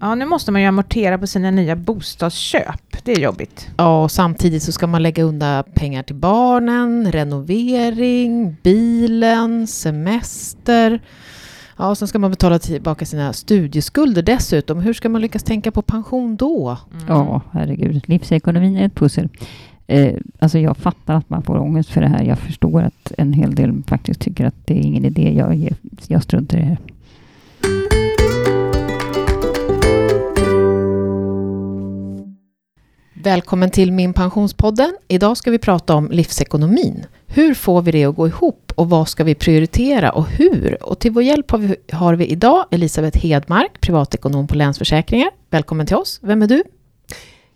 Ja, nu måste man ju amortera på sina nya bostadsköp. Det är jobbigt. Ja, och samtidigt så ska man lägga undan pengar till barnen, renovering, bilen, semester. Ja, och sen ska man betala tillbaka sina studieskulder dessutom. Hur ska man lyckas tänka på pension då? Mm. Ja, herregud. Livsekonomin är ett pussel. Eh, alltså jag fattar att man får ångest för det här. Jag förstår att en hel del faktiskt tycker att det är ingen idé. Jag, jag struntar i det här. Välkommen till Min Pensionspodden. Idag ska vi prata om livsekonomin. Hur får vi det att gå ihop och vad ska vi prioritera och hur? Och till vår hjälp har vi, har vi idag Elisabeth Hedmark, privatekonom på Länsförsäkringar. Välkommen till oss. Vem är du?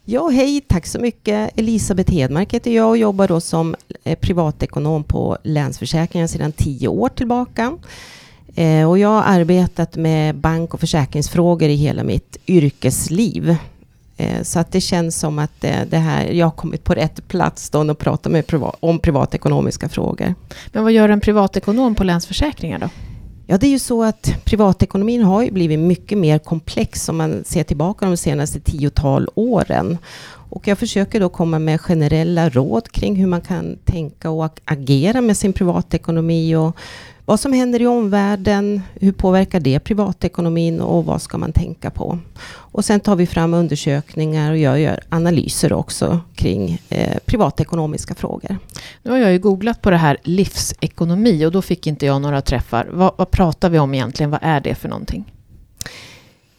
Ja, hej, tack så mycket. Elisabeth Hedmark heter jag och jobbar då som eh, privatekonom på Länsförsäkringar sedan tio år tillbaka. Eh, och jag har arbetat med bank och försäkringsfrågor i hela mitt yrkesliv. Eh, så att det känns som att det här, jag har kommit på rätt plats då och pratar med privat, om privatekonomiska frågor. Men vad gör en privatekonom på Länsförsäkringar då? Ja, det är ju så att privatekonomin har ju blivit mycket mer komplex om man ser tillbaka de senaste tiotal åren. Och jag försöker då komma med generella råd kring hur man kan tänka och agera med sin privatekonomi och vad som händer i omvärlden, hur påverkar det privatekonomin och vad ska man tänka på? Och sen tar vi fram undersökningar och jag gör analyser också kring eh, privatekonomiska frågor. Nu har jag ju googlat på det här livsekonomi och då fick inte jag några träffar. Vad, vad pratar vi om egentligen? Vad är det för någonting?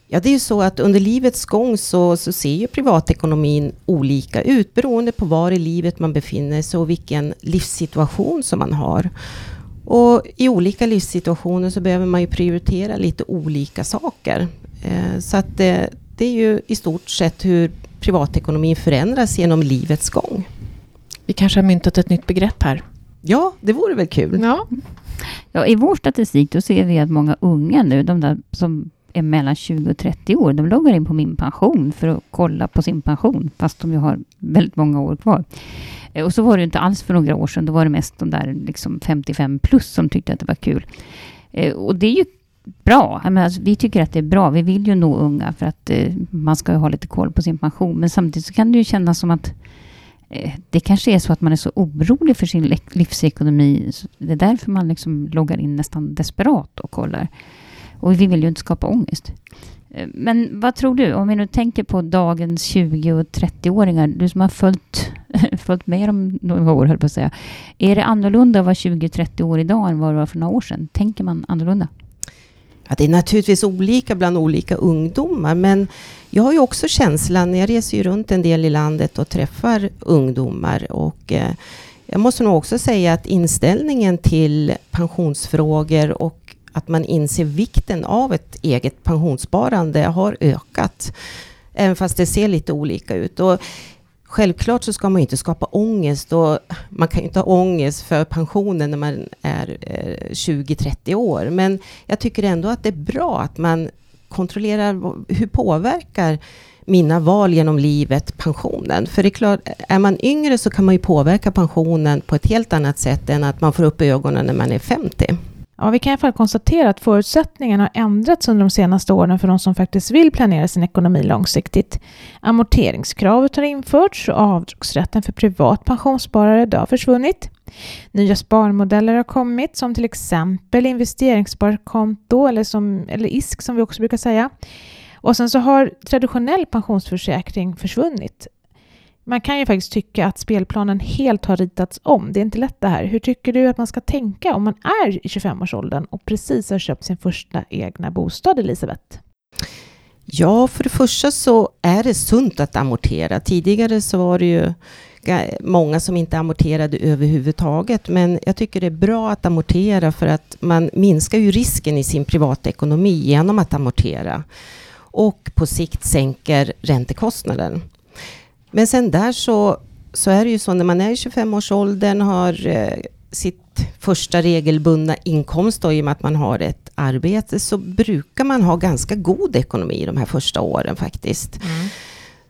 Ja, det är ju så att under livets gång så, så ser ju privatekonomin olika ut beroende på var i livet man befinner sig och vilken livssituation som man har. Och i olika livssituationer så behöver man ju prioritera lite olika saker. Eh, så att det, det är ju i stort sett hur privatekonomin förändras genom livets gång. Vi kanske har myntat ett nytt begrepp här. Ja, det vore väl kul. Ja. Ja, I vår statistik då ser vi att många unga nu, de där som är mellan 20 och 30 år, de loggar in på Min pension för att kolla på sin pension, fast de ju har väldigt många år kvar. Eh, och så var det inte alls för några år sedan. Då var det mest de där liksom 55 plus som tyckte att det var kul. Eh, och det är ju bra. Alltså, vi tycker att det är bra. Vi vill ju nå unga för att eh, man ska ha lite koll på sin pension. Men samtidigt så kan det ju kännas som att eh, det kanske är så att man är så orolig för sin livsekonomi. Det är därför man liksom loggar in nästan desperat och kollar. Och vi vill ju inte skapa ångest. Eh, men vad tror du, om vi nu tänker på dagens 20 och 30-åringar, du som har följt, följt med dem några år, höll på att säga. Är det annorlunda att vara 20-30 år idag än vad det var för några år sedan? Tänker man annorlunda? Ja, det är naturligtvis olika bland olika ungdomar, men jag har ju också känslan, jag reser ju runt en del i landet och träffar ungdomar och eh, jag måste nog också säga att inställningen till pensionsfrågor och att man inser vikten av ett eget pensionssparande har ökat. Även fast det ser lite olika ut. Och självklart så ska man inte skapa ångest. Och man kan ju inte ha ångest för pensionen när man är eh, 20-30 år. Men jag tycker ändå att det är bra att man kontrollerar hur påverkar mina val genom livet pensionen. För det är klart, är man yngre så kan man ju påverka pensionen på ett helt annat sätt än att man får upp ögonen när man är 50. Ja, vi kan i alla fall konstatera att förutsättningarna har ändrats under de senaste åren för de som faktiskt vill planera sin ekonomi långsiktigt. Amorteringskravet har införts och avdragsrätten för privat pensionssparare har försvunnit. Nya sparmodeller har kommit som till exempel investeringssparkonto eller, som, eller ISK som vi också brukar säga. Och sen så har traditionell pensionsförsäkring försvunnit man kan ju faktiskt tycka att spelplanen helt har ritats om. Det är inte lätt det här. Hur tycker du att man ska tänka om man är i 25-årsåldern och precis har köpt sin första egna bostad, Elisabeth? Ja, för det första så är det sunt att amortera. Tidigare så var det ju många som inte amorterade överhuvudtaget. Men jag tycker det är bra att amortera för att man minskar ju risken i sin privatekonomi genom att amortera. Och på sikt sänker räntekostnaden. Men sen där så, så är det ju så när man är i 25-årsåldern har eh, sitt första regelbundna inkomst då, i och med att man har ett arbete så brukar man ha ganska god ekonomi de här första åren faktiskt. Mm.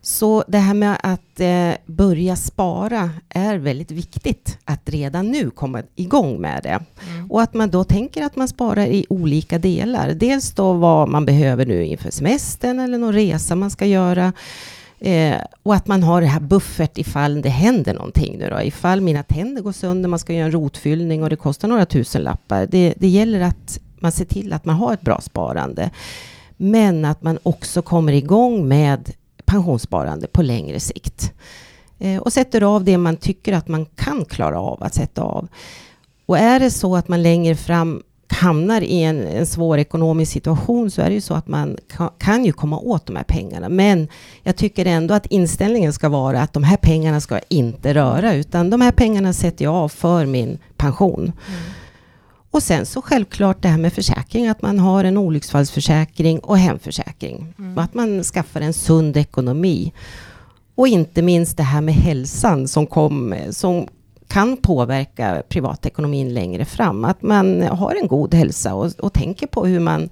Så det här med att eh, börja spara är väldigt viktigt att redan nu komma igång med det. Mm. Och att man då tänker att man sparar i olika delar. Dels då vad man behöver nu inför semestern eller någon resa man ska göra. Eh, och att man har det här buffert ifall det händer någonting nu då. Ifall mina tänder går sönder, man ska göra en rotfyllning och det kostar några tusen lappar. Det, det gäller att man ser till att man har ett bra sparande. Men att man också kommer igång med pensionssparande på längre sikt. Eh, och sätter av det man tycker att man kan klara av att sätta av. Och är det så att man längre fram hamnar i en, en svår ekonomisk situation så är det ju så att man kan, kan, ju komma åt de här pengarna. Men jag tycker ändå att inställningen ska vara att de här pengarna ska jag inte röra utan de här pengarna sätter jag av för min pension. Mm. Och sen så självklart det här med försäkring, att man har en olycksfallsförsäkring och hemförsäkring. Mm. Och att man skaffar en sund ekonomi. Och inte minst det här med hälsan som, kom, som kan påverka privatekonomin längre fram. Att man har en god hälsa och, och tänker på hur man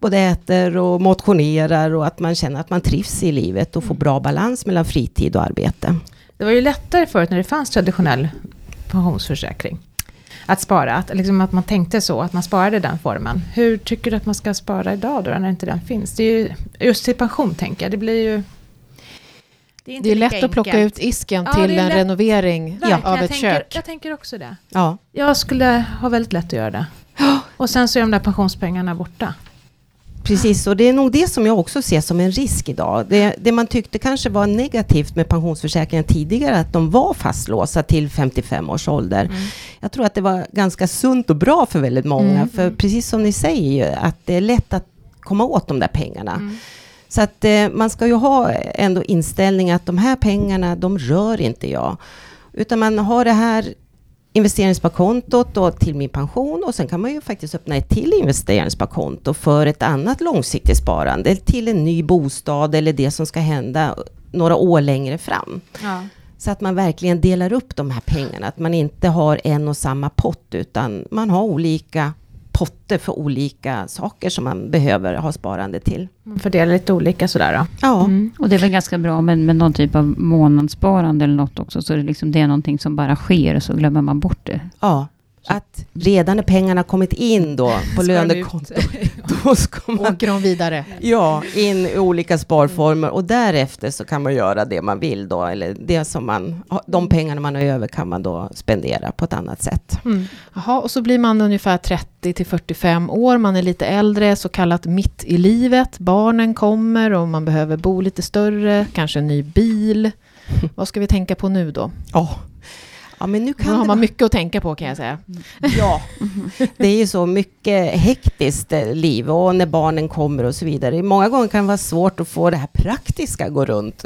både äter och motionerar och att man känner att man trivs i livet och får bra balans mellan fritid och arbete. Det var ju lättare förut när det fanns traditionell pensionsförsäkring att spara. Att, liksom att man tänkte så, att man sparade den formen. Hur tycker du att man ska spara idag då, när inte den finns? Det är ju, just till pension tänker jag, det blir ju... Det är, det är lätt enkelt. att plocka ut isken ja, till en lätt. renovering ja, av ett tänker, kök. Jag tänker också det. Ja. Jag skulle ha väldigt lätt att göra det. Och sen så är de där pensionspengarna borta. Precis, och det är nog det som jag också ser som en risk idag. Det, det, man tyckte kanske var negativt med pensionsförsäkringen tidigare, att de var fastlåsta till 55 års ålder. Mm. Jag tror att det var ganska sunt och bra för väldigt många, mm. för precis som ni säger, att det är lätt att komma åt de där pengarna. Mm. Så att eh, man ska ju ha ändå inställning att de här pengarna, de rör inte jag. Utan man har det här investeringssparkontot då till min pension och sen kan man ju faktiskt öppna ett till investeringssparkonto för ett annat långsiktigt sparande till en ny bostad eller det som ska hända några år längre fram. Ja. Så att man verkligen delar upp de här pengarna, att man inte har en och samma pott utan man har olika potter för olika saker som man behöver ha sparande till. Man fördelar lite olika sådär då? Ja. Mm. Och det är väl ganska bra med, med någon typ av månadssparande eller något också, så det, liksom, det är någonting som bara sker och så glömmer man bort det. Ja, att redan när pengarna kommit in då på lönekontot, då ska man... Åker de vidare? Ja, in i olika sparformer och därefter så kan man göra det man vill då, eller det som man, de pengarna man har över kan man då spendera på ett annat sätt. Mm. Jaha, och så blir man ungefär 30 till 45 år, man är lite äldre, så kallat mitt i livet, barnen kommer och man behöver bo lite större, kanske en ny bil. Vad ska vi tänka på nu då? Oh. Ja, men nu kan nu har man mycket att tänka på kan jag säga. Ja, det är ju så mycket hektiskt eh, liv och när barnen kommer och så vidare. Många gånger kan det vara svårt att få det här praktiska gå runt.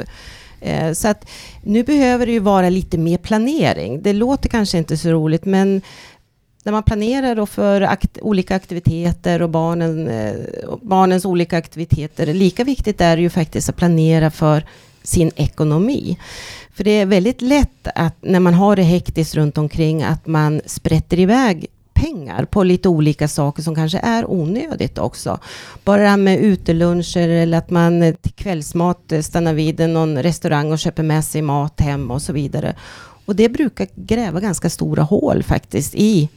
Eh, så att nu behöver det ju vara lite mer planering. Det låter kanske inte så roligt, men när man planerar då för akt olika aktiviteter och barnen, eh, barnens olika aktiviteter, lika viktigt är det ju faktiskt att planera för sin ekonomi. För det är väldigt lätt att när man har det hektiskt runt omkring att man sprätter iväg pengar på lite olika saker som kanske är onödigt också. Bara det här med uteluncher eller att man till kvällsmat stannar vid någon restaurang och köper med sig mat hem och så vidare. Och det brukar gräva ganska stora hål faktiskt i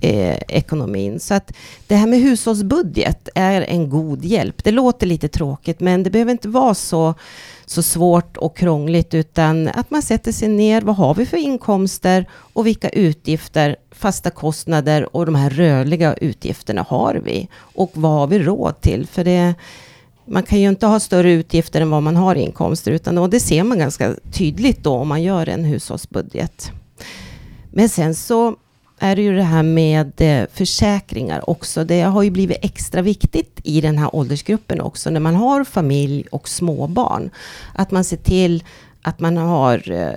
eh, ekonomin. Så att det här med hushållsbudget är en god hjälp. Det låter lite tråkigt men det behöver inte vara så så svårt och krångligt utan att man sätter sig ner. Vad har vi för inkomster och vilka utgifter, fasta kostnader och de här rörliga utgifterna har vi? Och vad har vi råd till? För det, man kan ju inte ha större utgifter än vad man har inkomster utan och det ser man ganska tydligt då om man gör en hushållsbudget. Men sen så är det ju det här med eh, försäkringar också. Det har ju blivit extra viktigt i den här åldersgruppen också, när man har familj och småbarn. Att man ser till att man har eh,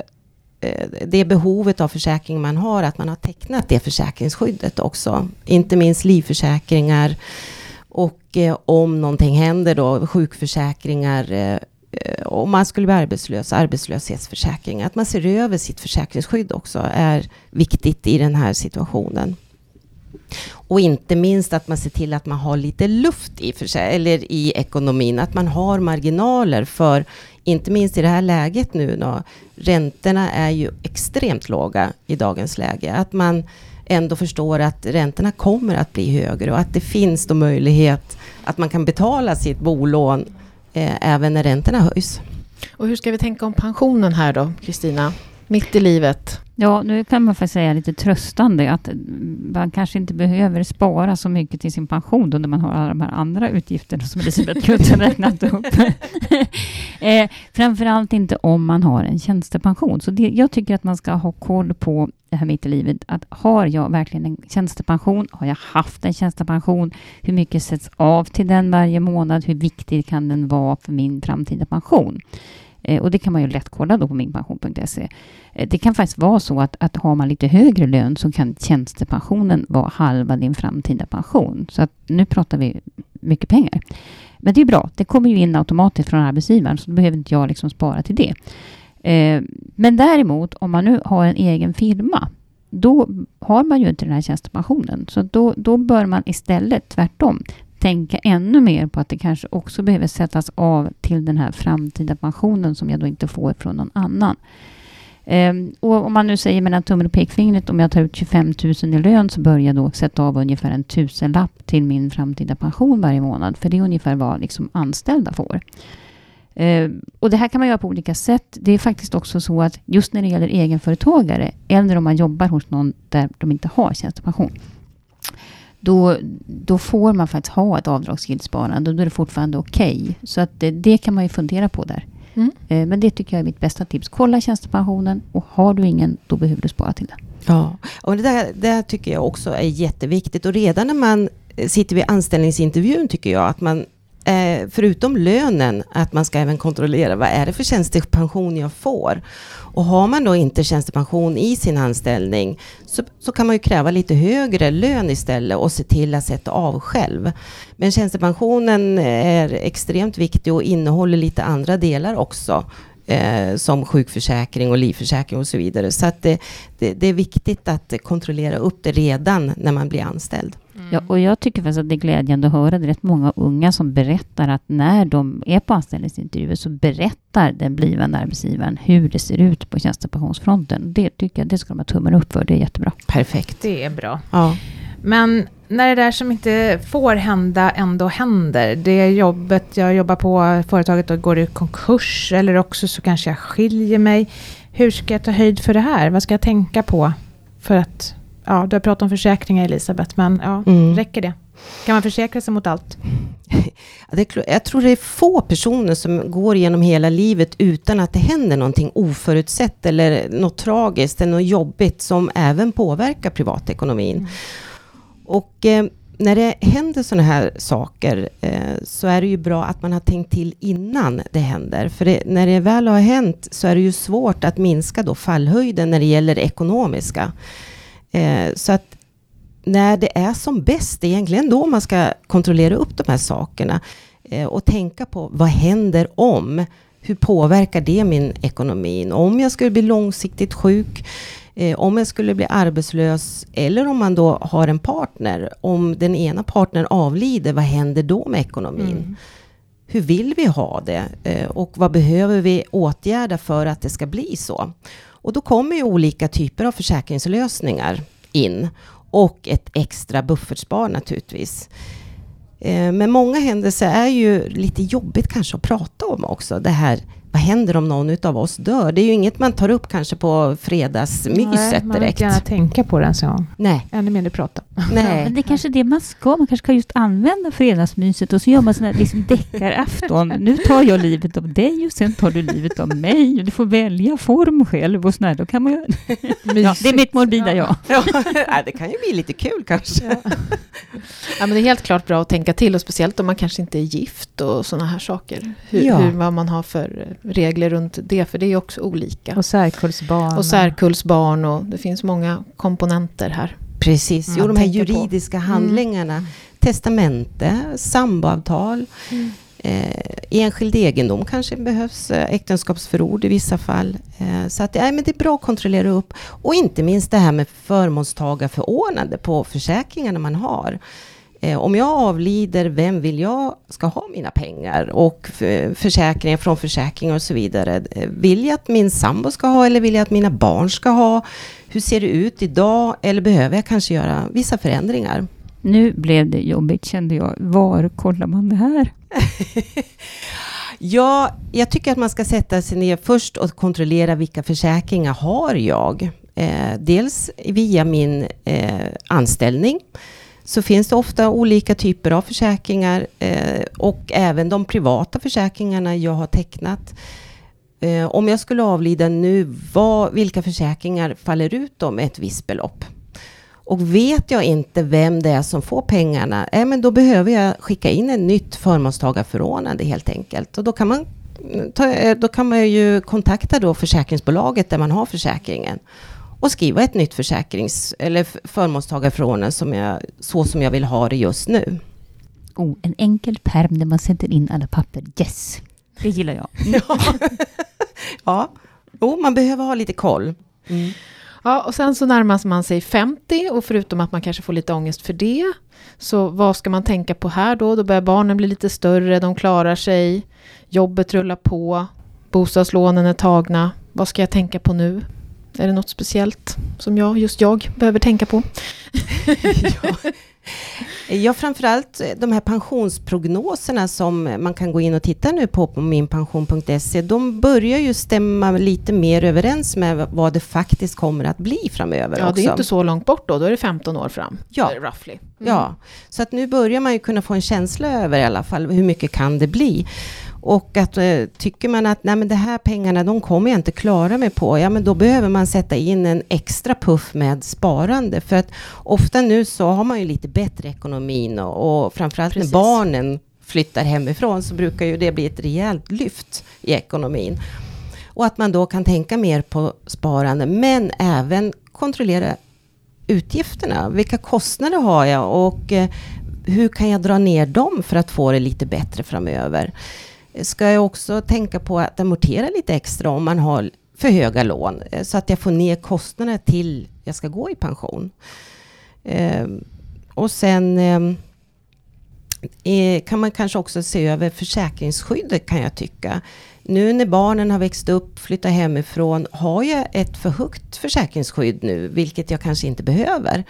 eh, det behovet av försäkring man har, att man har tecknat det försäkringsskyddet också. Inte minst livförsäkringar och om någonting händer då, sjukförsäkringar, Eh, om man skulle bli arbetslös, arbetslöshetsförsäkring, att man ser över sitt försäkringsskydd också är viktigt i den här situationen. Och inte minst att man ser till att man har lite luft i, för sig, eller i ekonomin, att man har marginaler för, inte minst i det här läget nu då, räntorna är ju extremt låga i dagens läge. Att man ändå förstår att räntorna kommer att bli högre och att det finns då möjlighet att man kan betala sitt bolån Eh, även när räntorna höjs. Och hur ska vi tänka om pensionen här då, Kristina? Mitt i livet. Ja, nu kan man faktiskt säga lite tröstande att man kanske inte behöver spara så mycket till sin pension då när man har alla de här andra utgifterna som Elisabeth Knuth har räknat upp. eh, framförallt inte om man har en tjänstepension. Så det, jag tycker att man ska ha koll på det här mitt i livet. Att har jag verkligen en tjänstepension? Har jag haft en tjänstepension? Hur mycket sätts av till den varje månad? Hur viktig kan den vara för min framtida pension? Eh, och det kan man ju lätt kolla då på minpension.se. Eh, det kan faktiskt vara så att, att har man lite högre lön så kan tjänstepensionen vara halva din framtida pension. Så att nu pratar vi mycket pengar. Men det är bra. Det kommer ju in automatiskt från arbetsgivaren så då behöver inte jag liksom spara till det. Eh, men däremot om man nu har en egen firma då har man ju inte den här tjänstepensionen. Så då, då bör man istället tvärtom tänka ännu mer på att det kanske också behöver sättas av till den här framtida pensionen som jag då inte får från någon annan. Um, och om man nu säger mellan tummen och pekfingret, om jag tar ut 25 000 i lön så bör jag då sätta av ungefär en tusenlapp till min framtida pension varje månad. För det är ungefär vad liksom anställda får. Uh, och det här kan man göra på olika sätt. Det är faktiskt också så att just när det gäller egenföretagare, eller om man jobbar hos någon där de inte har tjänstepension, då, då får man faktiskt ha ett avdragsgillt sparande och då är det fortfarande okej. Okay. Så att det, det, kan man ju fundera på där. Mm. Eh, men det tycker jag är mitt bästa tips. Kolla tjänstepensionen och har du ingen, då behöver du spara till den. Ja, och det där, det där tycker jag också är jätteviktigt. Och redan när man sitter vid anställningsintervjun tycker jag att man eh, förutom lönen, att man ska även kontrollera vad är det för tjänstepension jag får. Och har man då inte tjänstepension i sin anställning så, så kan man ju kräva lite högre lön istället och se till att sätta av själv. Men tjänstepensionen är extremt viktig och innehåller lite andra delar också. Eh, som sjukförsäkring och livförsäkring och så vidare. Så att det, det, det är viktigt att kontrollera upp det redan när man blir anställd. Mm. Ja, och jag tycker faktiskt att det är glädjande att höra. Det rätt många unga som berättar att när de är på anställningsintervjuer så berättar den blivande arbetsgivaren hur det ser ut på tjänstepensionsfronten. Det tycker jag det ska de ha tummen upp för. Det är jättebra. Perfekt. Det är bra. Ja. Men när det där som inte får hända ändå händer. Det jobbet jag jobbar på, företaget då går i konkurs eller också så kanske jag skiljer mig. Hur ska jag ta höjd för det här? Vad ska jag tänka på för att ja, du har pratat om försäkringar Elisabeth, men ja, mm. räcker det? Kan man försäkra sig mot allt? jag tror det är få personer som går igenom hela livet utan att det händer någonting oförutsett eller något tragiskt eller något jobbigt som även påverkar privatekonomin. Mm. Och eh, när det händer sådana här saker eh, så är det ju bra att man har tänkt till innan det händer. För det, när det väl har hänt så är det ju svårt att minska då fallhöjden när det gäller det ekonomiska. Eh, så att när det är som bäst, det är egentligen då man ska kontrollera upp de här sakerna eh, och tänka på vad händer om? Hur påverkar det min ekonomi? Om jag skulle bli långsiktigt sjuk, eh, om jag skulle bli arbetslös eller om man då har en partner. Om den ena partnern avlider, vad händer då med ekonomin? Mm. Hur vill vi ha det? Eh, och vad behöver vi åtgärda för att det ska bli så? Och då kommer ju olika typer av försäkringslösningar in och ett extra buffertspar naturligtvis. Eh, men många händelser är ju lite jobbigt kanske att prata om också. Det här vad händer om någon av oss dör? Det är ju inget man tar upp kanske på fredagsmyset direkt. Man vill inte gärna tänka på det så. Nej. Ännu mindre prata. Nej. men det är kanske det man ska. Man kanske ska just använda fredagsmyset och så gör man sån här liksom deckarafton. nu tar jag livet av dig och sen tar du livet av mig. Du får välja form själv och sådär. Då kan man ju... ja, det är mitt morbida jag. Ja. ja. det kan ju bli lite kul kanske. Ja. ja. men det är helt klart bra att tänka till och speciellt om man kanske inte är gift och sådana här saker. Hur, ja. hur, vad man har för regler runt det, för det är också olika. Och särkullsbarn. Och särkullsbarn och det finns många komponenter här. Precis, jo, de här juridiska på. Mm. handlingarna. Mm. Testamente, samboavtal. Mm. Eh, enskild egendom kanske behövs eh, äktenskapsförord i vissa fall. Eh, så att, ja, men det är bra att kontrollera upp. Och inte minst det här med förmånstagarförordnande på försäkringarna man har. Eh, om jag avlider, vem vill jag ska ha mina pengar? Och försäkringar från försäkringar och så vidare. Eh, vill jag att min sambo ska ha eller vill jag att mina barn ska ha? Hur ser det ut idag? Eller behöver jag kanske göra vissa förändringar? Nu blev det jobbigt kände jag. Var kollar man det här? ja, jag tycker att man ska sätta sig ner först och kontrollera vilka försäkringar har jag? Eh, dels via min eh, anställning så finns det ofta olika typer av försäkringar eh, och även de privata försäkringarna jag har tecknat. Eh, om jag skulle avlida nu, vad, vilka försäkringar faller ut om ett visst belopp? Och vet jag inte vem det är som får pengarna, eh, men då behöver jag skicka in ett nytt förmånstagarförordnande helt enkelt. Och då kan man, ta, eh, då kan man ju kontakta då försäkringsbolaget där man har försäkringen och skriva ett nytt försäkrings eller förmånstagarförordnande som jag, så som jag vill ha det just nu. Oh, en enkel perm där man sätter in alla papper. Yes! Det gillar jag. ja. ja. Oh, man behöver ha lite koll. Mm. Ja, och sen så närmar man sig 50 och förutom att man kanske får lite ångest för det, så vad ska man tänka på här då? Då börjar barnen bli lite större, de klarar sig, jobbet rullar på, bostadslånen är tagna. Vad ska jag tänka på nu? Är det något speciellt som jag, just jag, behöver tänka på? ja. Ja, framförallt de här pensionsprognoserna som man kan gå in och titta nu på på minpension.se. De börjar ju stämma lite mer överens med vad det faktiskt kommer att bli framöver. Ja, också. det är inte så långt bort då, då är det 15 år fram. Ja, roughly. Mm. ja. så att nu börjar man ju kunna få en känsla över i alla fall hur mycket kan det bli. Och att eh, tycker man att nej men de här pengarna, de kommer jag inte klara mig på, ja men då behöver man sätta in en extra puff med sparande. För att ofta nu så har man ju lite bättre ekonomin och, och framförallt Precis. när barnen flyttar hemifrån så brukar ju det bli ett rejält lyft i ekonomin. Och att man då kan tänka mer på sparande, men även kontrollera utgifterna. Vilka kostnader har jag och eh, hur kan jag dra ner dem för att få det lite bättre framöver? Ska jag också tänka på att amortera lite extra om man har för höga lån eh, så att jag får ner kostnaderna till jag ska gå i pension. Ehm, och sen ehm, eh, kan man kanske också se över försäkringsskyddet kan jag tycka. Nu när barnen har växt upp, flyttat hemifrån, har jag ett för högt försäkringsskydd nu, vilket jag kanske inte behöver.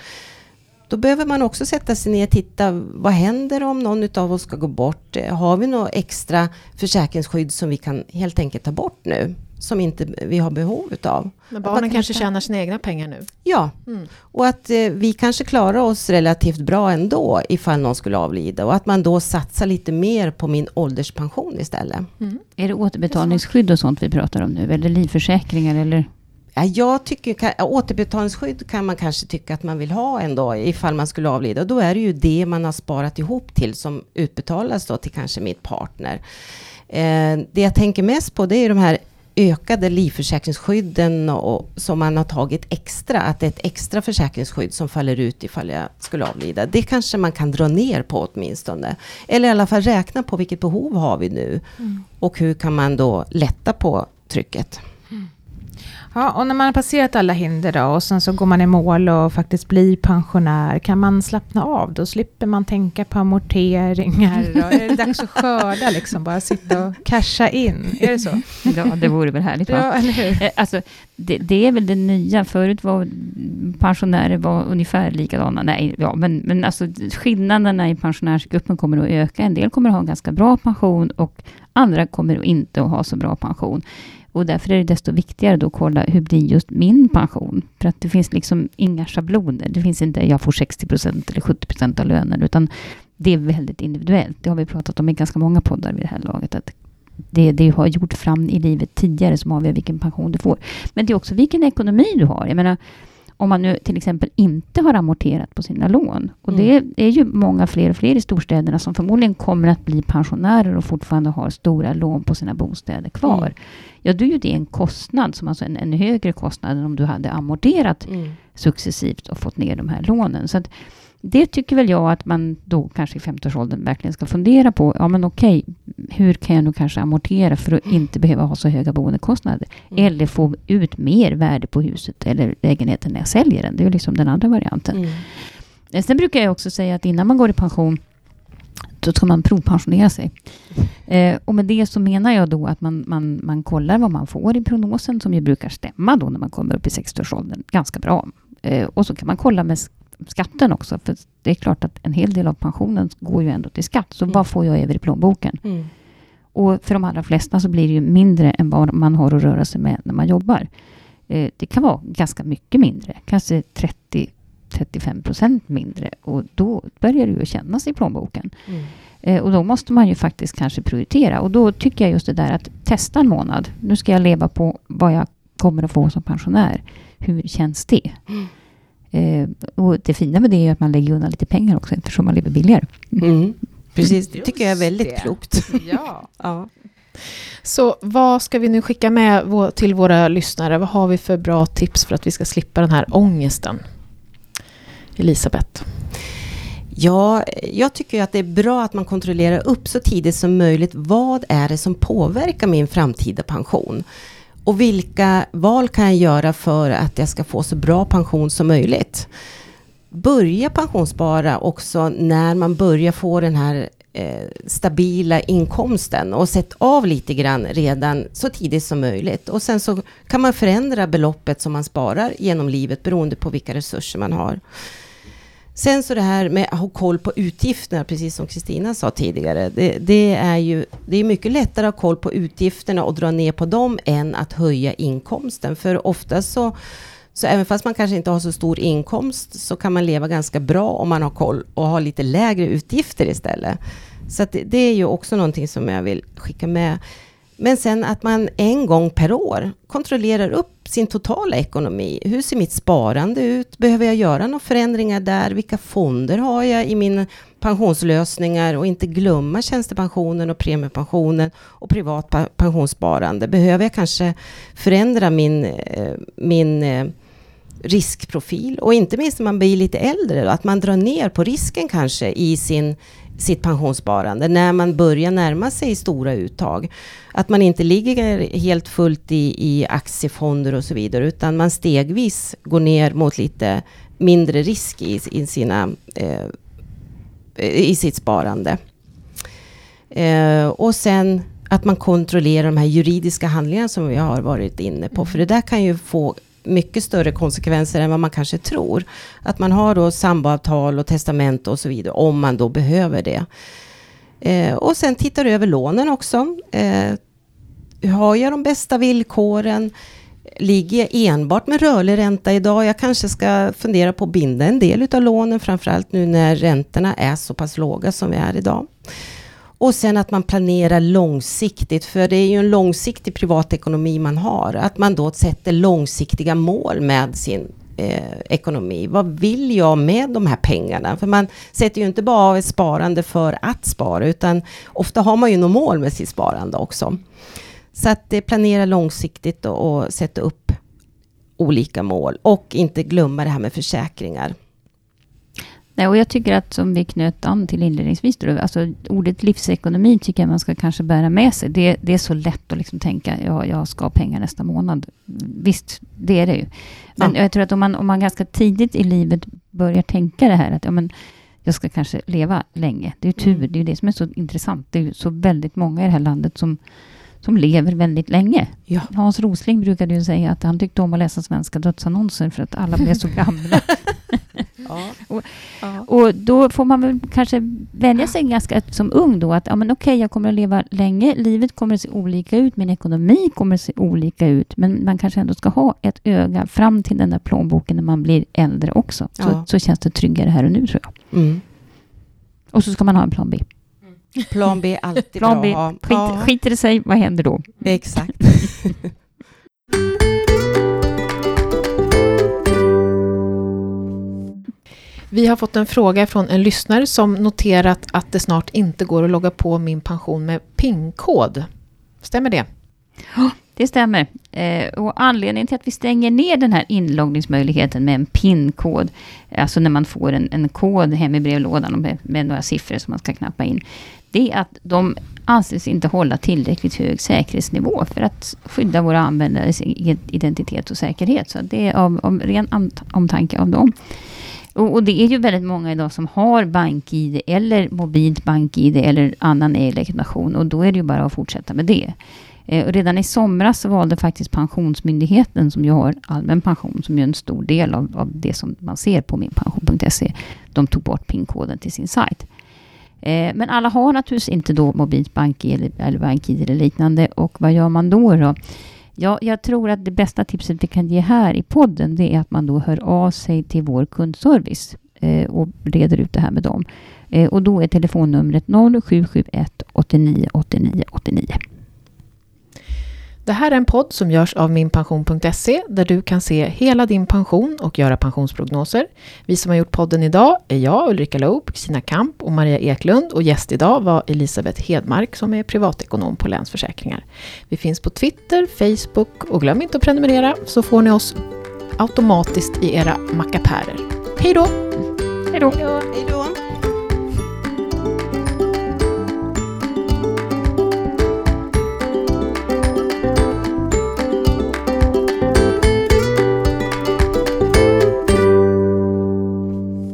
Då behöver man också sätta sig ner och titta, vad händer om någon av oss ska gå bort? Har vi något extra försäkringsskydd som vi kan helt enkelt ta bort nu? Som inte vi har behov utav. Men barnen kanske tjänar sina egna pengar nu? Ja, mm. och att eh, vi kanske klarar oss relativt bra ändå ifall någon skulle avlida. Och att man då satsar lite mer på min ålderspension istället. Mm. Är det återbetalningsskydd och sånt vi pratar om nu? Eller livförsäkringar? Eller? Ja, jag tycker, återbetalningsskydd kan man kanske tycka att man vill ha ändå ifall man skulle avlida. Då är det ju det man har sparat ihop till som utbetalas då till kanske mitt partner. Eh, det jag tänker mest på det är de här ökade livförsäkringsskydden och, som man har tagit extra. Att det är ett extra försäkringsskydd som faller ut ifall jag skulle avlida. Det kanske man kan dra ner på åtminstone. Eller i alla fall räkna på vilket behov har vi nu. Mm. Och hur kan man då lätta på trycket. Ja, och när man har passerat alla hinder då, och sen så går man i mål och faktiskt blir pensionär, kan man slappna av? Då slipper man tänka på amorteringar. Och är det dags att skörda, liksom, bara sitta och casha in? Är det så? Ja, det vore väl härligt, va? Ja, eller hur? Eh, alltså, det, det, är väl det nya. Förut var pensionärer var ungefär likadana. Nej, ja, men, men alltså, skillnaderna i pensionärsgruppen kommer att öka. En del kommer att ha en ganska bra pension och andra kommer inte att ha så bra pension. Och därför är det desto viktigare då att kolla hur blir just min pension? För att det finns liksom inga schabloner. Det finns inte jag får 60 procent eller 70 procent av lönen, utan det är väldigt individuellt. Det har vi pratat om i ganska många poddar vid det här laget. Att det du har gjort fram i livet tidigare som avgör vilken pension du får. Men det är också vilken ekonomi du har. Jag menar, om man nu till exempel inte har amorterat på sina lån. Och mm. det är ju många fler och fler i storstäderna som förmodligen kommer att bli pensionärer och fortfarande har stora lån på sina bostäder kvar. Mm. Ja, då är ju det en kostnad, som alltså en, en högre kostnad än om du hade amorterat mm. successivt och fått ner de här lånen. Så att det tycker väl jag att man då kanske i 50-årsåldern verkligen ska fundera på. Ja, men okej, hur kan jag nog kanske amortera för att inte behöva ha så höga boendekostnader? Mm. Eller få ut mer värde på huset eller lägenheten när jag säljer den. Det är liksom den andra varianten. Mm. Eh, Sen brukar jag också säga att innan man går i pension då ska man provpensionera sig. Eh, och med det så menar jag då att man, man, man kollar vad man får i prognosen som ju brukar stämma då när man kommer upp i 60-årsåldern ganska bra. Eh, och så kan man kolla med skatten också för det är klart att en hel del av pensionen går ju ändå till skatt. Så Mm. vad får jag över i plånboken? Mm. Och för de allra flesta så blir det ju mindre än vad man har att röra sig med när man jobbar. Eh, det kan vara ganska mycket mindre, kanske 30-35 procent mindre. Och då börjar det ju kännas i plånboken. Mm. Eh, och då måste man ju faktiskt kanske prioritera. Och då tycker jag just det där att testa en månad. Nu ska jag leva på vad jag kommer att få som pensionär. Hur känns det? Eh, och det fina med det är att man lägger undan lite pengar också eftersom man lever billigare. Mm. Precis, det tycker jag är väldigt det. klokt. Ja. Ja. Så vad ska vi nu skicka med till våra lyssnare? Vad har vi för bra tips för att vi ska slippa den här ångesten? Elisabeth? Ja, jag tycker att det är bra att man kontrollerar upp så tidigt som möjligt. Vad är det som påverkar min framtida pension? Och vilka val kan jag göra för att jag ska få så bra pension som möjligt? Börja pensionsspara också när man börjar få den här eh, stabila inkomsten och sätt av lite grann redan så tidigt som möjligt. Och sen så kan man förändra beloppet som man sparar genom livet beroende på vilka resurser man har. Sen så det här med att ha koll på utgifterna, precis som Kristina sa tidigare. Det, det är ju det är mycket lättare att ha koll på utgifterna och dra ner på dem än att höja inkomsten. För ofta så, så även fast man kanske inte har så stor inkomst så kan man leva ganska bra om man har koll och har lite lägre utgifter istället. Så att det, det är ju också någonting som jag vill skicka med. Men sen att man en gång per år kontrollerar upp sin totala ekonomi. Hur ser mitt sparande ut? Behöver jag göra några förändringar där? Vilka fonder har jag i mina pensionslösningar? Och inte glömma tjänstepensionen och premiepensionen och privat pensionssparande. Behöver jag kanske förändra min, eh, min eh, riskprofil? Och inte minst när man blir lite äldre, att man drar ner på risken kanske i sin sitt pensionssparande när man börjar närma sig stora uttag. Att man inte ligger helt fullt i, i aktiefonder och så vidare utan man stegvis går ner mot lite mindre risk i, i, sina, eh, i sitt sparande. Eh, och sen att man kontrollerar de här juridiska handlingarna som vi har varit inne på. För det där kan ju få mycket större konsekvenser än vad man kanske tror. Att man har då samboavtal och testamente och så vidare, om man då behöver det. Eh, och sen tittar du över lånen också. Eh, har jag de bästa villkoren? Ligger jag enbart med rörlig ränta idag? Jag kanske ska fundera på att binda en del av lånen, framförallt nu när räntorna är så pass låga som vi är idag. Och sen att man planerar långsiktigt, för det är ju en långsiktig privatekonomi man har. Att man då sätter långsiktiga mål med sin eh, ekonomi. Vad vill jag med de här pengarna? För man sätter ju inte bara av ett sparande för att spara, utan ofta har man ju något mål med sitt sparande också. Så att eh, planera långsiktigt och, och sätta upp olika mål. Och inte glömma det här med försäkringar. Nej, och jag tycker att som vi knöt an till inledningsvis, då, alltså ordet livsekonomi tycker jag man ska kanske bära med sig. Det, det är så lätt att liksom tänka, ja, jag ska ha pengar nästa månad. Visst, det är det ju. Men Ja. jag tror att om man, om man ganska tidigt i livet börjar tänka det här att ja, men, jag ska kanske leva länge. Det är tur, Mm. det är det som är så intressant. Det är så väldigt många i det här landet som, som lever väldigt länge. Ja. Hans Rosling brukade ju säga att han tyckte om att läsa svenska dödsannonser för att alla blev så gamla. Ja. Och- ja. Och då får man väl kanske vänja sig ganska som ung då att ja, men okej, jag kommer att leva länge. Livet kommer att se olika ut. Min ekonomi kommer att se olika ut. Men man kanske ändå ska ha ett öga fram till den där plånboken när man blir äldre också. Så, Ja. så känns det tryggare här och nu tror jag. Mm. Och så ska man ha en plan B. Plan B är alltid Plan bra B, att ha. skit, Ja, skiter det sig, vad händer då? Exakt. Vi har fått en fråga från en lyssnare som noterat att det snart inte går att logga på min pension med PIN-kod. Stämmer det? Ja, Det stämmer. Eh, och anledningen till att vi stänger ner den här inloggningsmöjligheten med en PIN-kod, alltså när man får en, en kod hem i brevlådan med, med några siffror som man ska knappa in, det är att de anses inte hålla tillräckligt hög säkerhetsnivå för att skydda våra användares identitet och säkerhet. Så det är av, av ren omtanke av dem. Och, och, det är ju väldigt många idag som har BankID eller mobilt BankID eller annan e-legitimation och då är det ju bara att fortsätta med det. Eh, och redan i somras så valde faktiskt Pensionsmyndigheten, som ju har allmän pension, som är en stor del av, av det som man ser på minpension.se, de tog bort PIN-koden till sin sajt. Eh, men alla har naturligtvis inte då mobilt BankID eller, eller eller liknande. Och vad gör man då? då? Ja, jag tror att det bästa tipset vi kan ge här i podden, det är att man då hör av sig till vår kundservice eh, och reder ut det här med dem. Eh, och då är telefonnumret 0771 89 89 89. Det här är en podd som görs av minpension.se där du kan se hela din pension och göra pensionsprognoser. Vi som har gjort podden idag är jag, Ulrika Loob, Kristina Kamp och Maria Eklund och gäst idag var Elisabeth Hedmark som är privatekonom på Länsförsäkringar. Vi finns på Twitter, Facebook och glöm inte att prenumerera så får ni oss automatiskt i era mackapärer. Hej då! Hej då! Hej då!